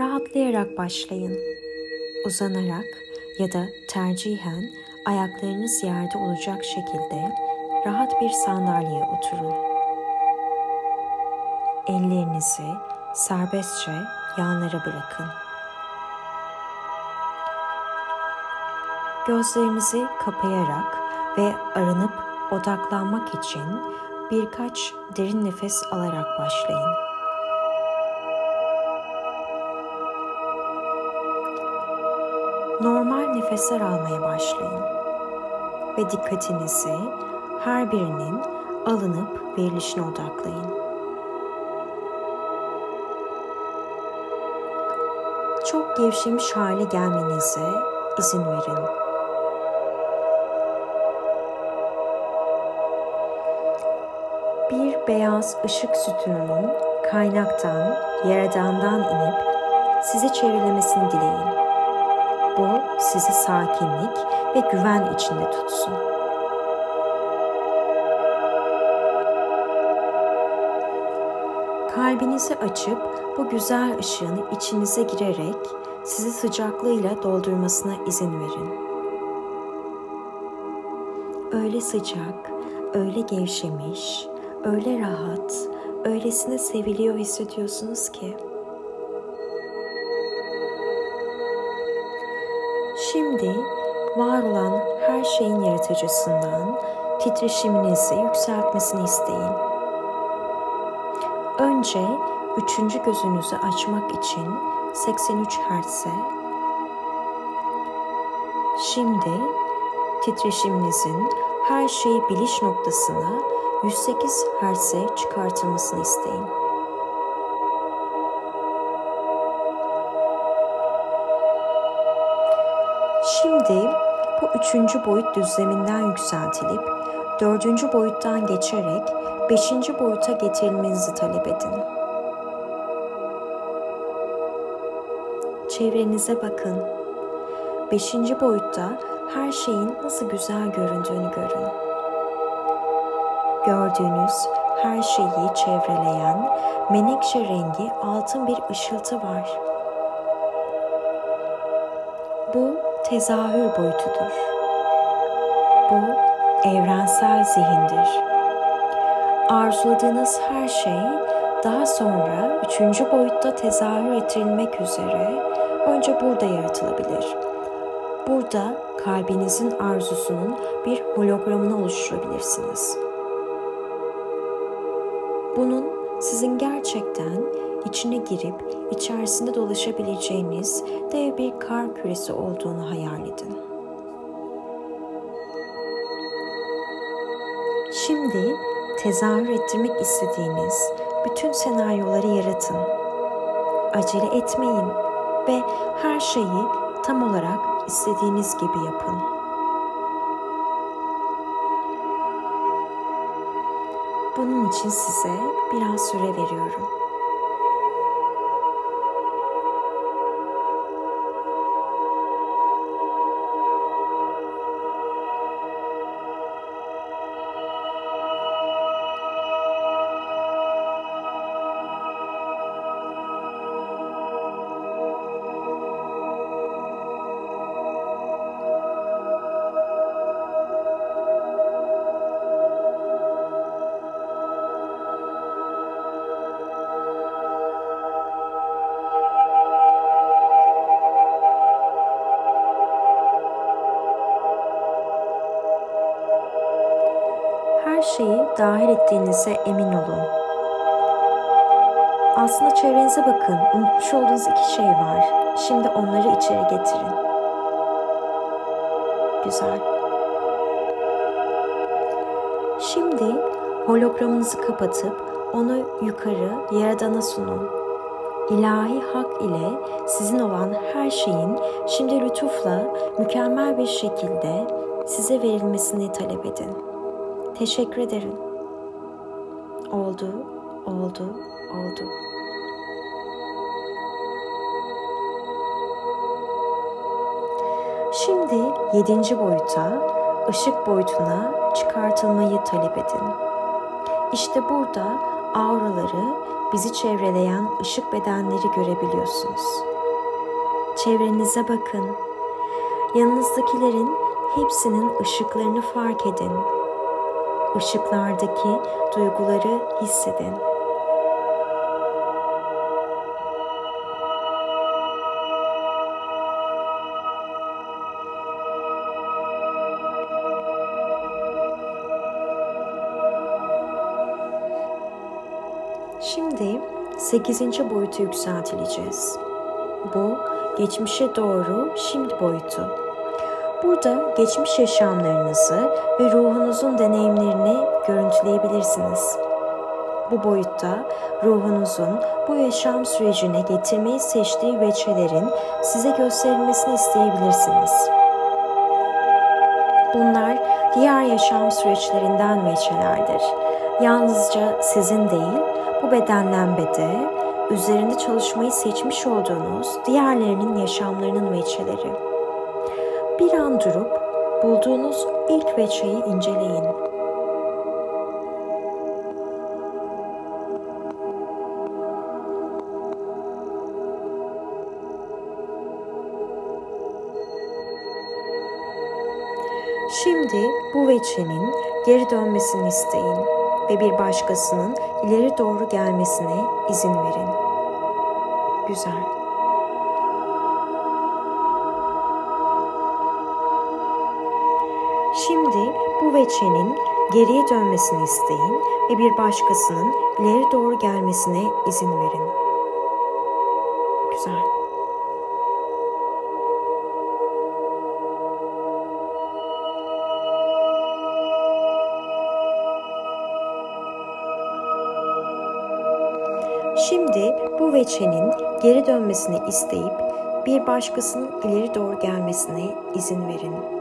rahatlayarak başlayın. Uzanarak ya da tercihen ayaklarınız yerde olacak şekilde rahat bir sandalyeye oturun. Ellerinizi serbestçe yanlara bırakın. Gözlerinizi kapayarak ve aranıp odaklanmak için birkaç derin nefes alarak başlayın. Normal nefesler almaya başlayın ve dikkatinizi her birinin alınıp verilişine odaklayın. Çok gevşemiş hale gelmenize izin verin. Bir beyaz ışık sütununun kaynaktan, yaradandan inip sizi çevrelemesini dileyin. Sizi sakinlik ve güven içinde tutsun. Kalbinizi açıp bu güzel ışığın içinize girerek sizi sıcaklığıyla doldurmasına izin verin. Öyle sıcak, öyle gevşemiş, öyle rahat, öylesine seviliyor hissediyorsunuz ki. Şimdi var olan her şeyin yaratıcısından titreşiminizi yükseltmesini isteyin. Önce üçüncü gözünüzü açmak için 83 Hz'e, şimdi titreşiminizin her şeyi biliş noktasına 108 Hz'e çıkartılmasını isteyin. Şimdi bu üçüncü boyut düzleminden yükseltilip dördüncü boyuttan geçerek beşinci boyuta getirilmenizi talep edin. Çevrenize bakın. Beşinci boyutta her şeyin nasıl güzel göründüğünü görün. Gördüğünüz her şeyi çevreleyen menekşe rengi altın bir ışıltı var. Bu tezahür boyutudur. Bu evrensel zihindir. Arzuladığınız her şey daha sonra üçüncü boyutta tezahür ettirilmek üzere önce burada yaratılabilir. Burada kalbinizin arzusunun bir hologramını oluşturabilirsiniz. Bunun sizin gerçekten içine girip içerisinde dolaşabileceğiniz dev bir kar küresi olduğunu hayal edin. Şimdi tezahür ettirmek istediğiniz bütün senaryoları yaratın. Acele etmeyin ve her şeyi tam olarak istediğiniz gibi yapın. Bunun için size biraz süre veriyorum. Şeyi dahil ettiğinize emin olun. Aslında çevrenize bakın. Unutmuş olduğunuz iki şey var. Şimdi onları içeri getirin. Güzel. Şimdi hologramınızı kapatıp onu yukarı Yaradan'a sunun. İlahi hak ile sizin olan her şeyin şimdi lütufla mükemmel bir şekilde size verilmesini talep edin. Teşekkür ederim. Oldu, oldu, oldu. Şimdi yedinci boyuta, ışık boyutuna çıkartılmayı talep edin. İşte burada auraları, bizi çevreleyen ışık bedenleri görebiliyorsunuz. çevrenize bakın. Yanınızdakilerin hepsinin ışıklarını fark edin. Işıklardaki duyguları hissedin. Şimdi 8. boyutu yükseltileceğiz. Bu geçmişe doğru şimdi boyutu. Burada geçmiş yaşamlarınızı ve ruhunuzun deneyimlerini görüntüleyebilirsiniz. Bu boyutta ruhunuzun bu yaşam sürecine getirmeyi seçtiği veçelerin size gösterilmesini isteyebilirsiniz. Bunlar diğer yaşam süreçlerinden veçelerdir. Yalnızca sizin değil, bu bedenden bede, üzerinde çalışmayı seçmiş olduğunuz diğerlerinin yaşamlarının veçeleri. Bir an durup bulduğunuz ilk veçeyi inceleyin. Şimdi bu veçenin geri dönmesini isteyin ve bir başkasının ileri doğru gelmesine izin verin. Güzel. Şimdi bu veçenin geriye dönmesini isteyin ve bir başkasının ileri doğru gelmesine izin verin. Güzel. Şimdi bu veçenin geri dönmesini isteyip bir başkasının ileri doğru gelmesine izin verin.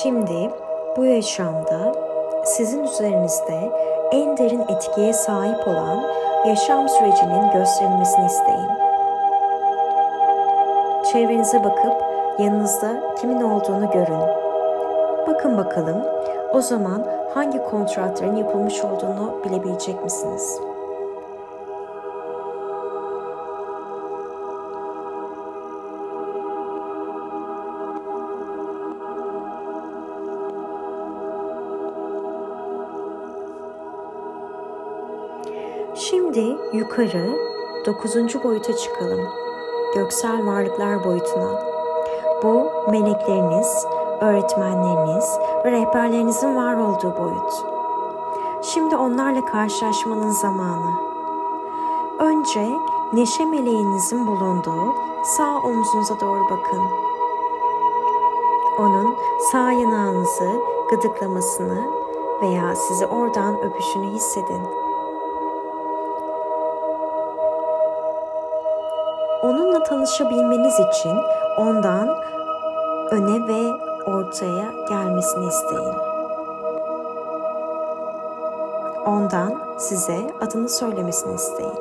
Şimdi bu yaşamda sizin üzerinizde en derin etkiye sahip olan yaşam sürecinin gösterilmesini isteyin. Çevrenize bakıp yanınızda kimin olduğunu görün. Bakın bakalım o zaman hangi kontratların yapılmış olduğunu bilebilecek misiniz? Şimdi yukarı dokuzuncu boyuta çıkalım göksel varlıklar boyutuna. Bu melekleriniz, öğretmenleriniz ve rehberlerinizin var olduğu boyut. Şimdi onlarla karşılaşmanın zamanı. Önce neşe meleğinizin bulunduğu sağ omuzunuza doğru bakın. Onun sağ yanağınızı gıdıklamasını veya sizi oradan öpüşünü hissedin. Onunla tanışabilmeniz için ondan öne ve ortaya gelmesini isteyin. Ondan size adını söylemesini isteyin.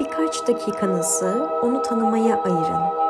Birkaç dakikanızı onu tanımaya ayırın.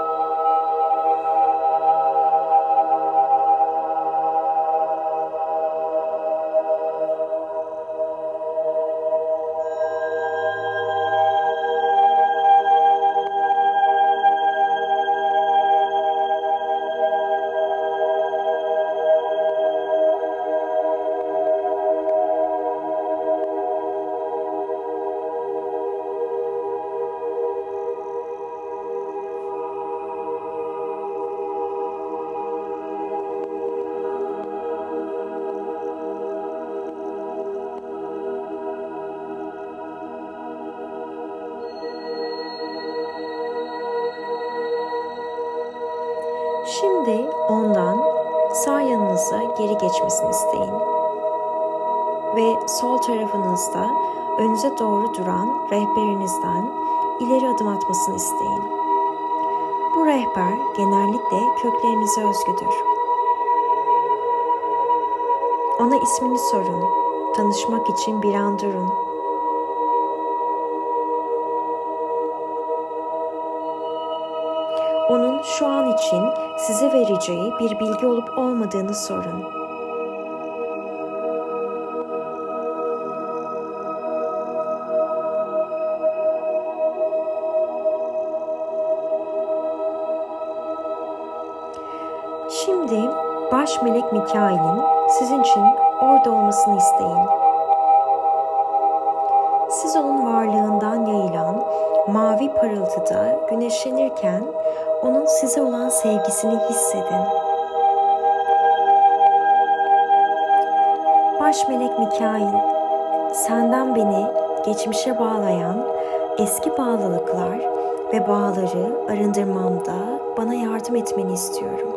Geri geçmesini isteyin. Ve sol tarafınızda önünüze doğru duran rehberinizden ileri adım atmasını isteyin. Bu rehber genellikle köklerinize özgüdür. Ona ismini sorun. Tanışmak için bir an durun. Şu an için size vereceği bir bilgi olup olmadığını sorun. Şimdi baş melek Mikail'in sizin için orada olmasını isteyin. Siz onun varlığından yayılan mavi parıltıda güneşlenirken onun size olan sevgisini hissedin. Baş melek Mikail, senden beni geçmişe bağlayan eski bağlılıklar ve bağları arındırmamda bana yardım etmeni istiyorum.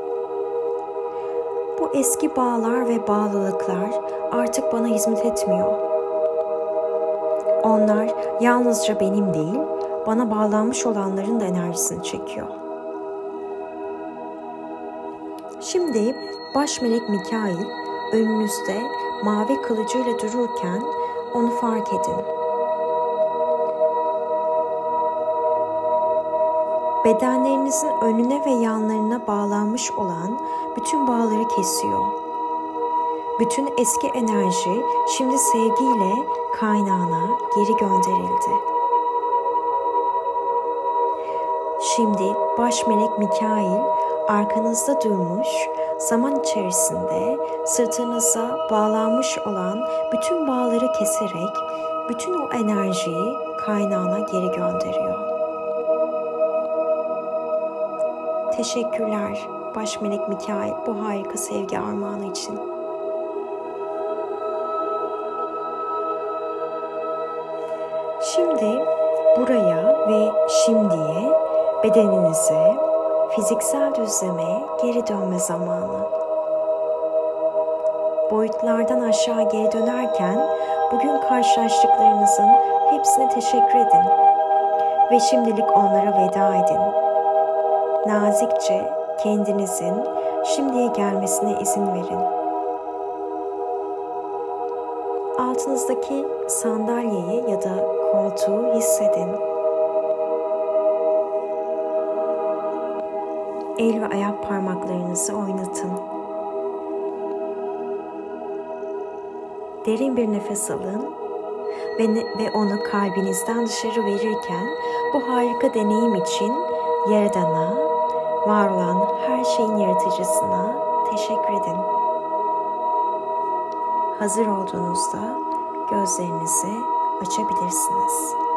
Bu eski bağlar ve bağlılıklar artık bana hizmet etmiyor. Onlar yalnızca benim değil, bana bağlanmış olanların da enerjisini çekiyor. Şimdi baş melek Mikail önünüzde mavi kılıcıyla dururken onu fark edin. Bedenlerinizin önüne ve yanlarına bağlanmış olan bütün bağları kesiyor. Bütün eski enerji şimdi sevgiyle kaynağına geri gönderildi. Şimdi baş melek Mikail arkanızda durmuş, zaman içerisinde sırtınıza bağlanmış olan bütün bağları keserek bütün o enerjiyi kaynağına geri gönderiyor. Teşekkürler Baş Melek Mikail bu harika sevgi armağanı için. Şimdi buraya ve şimdiye bedeninize, fiziksel düzleme geri dönme zamanı. Boyutlardan aşağı geri dönerken bugün karşılaştıklarınızın hepsine teşekkür edin ve şimdilik onlara veda edin. Nazikçe kendinizin şimdiye gelmesine izin verin. Altınızdaki sandalyeyi ya da koltuğu hissedin. El ve ayak parmaklarınızı oynatın. Derin bir nefes alın ve, ve onu kalbinizden dışarı verirken bu harika deneyim için Yaradan'a, var olan her şeyin yaratıcısına teşekkür edin. Hazır olduğunuzda gözlerinizi açabilirsiniz.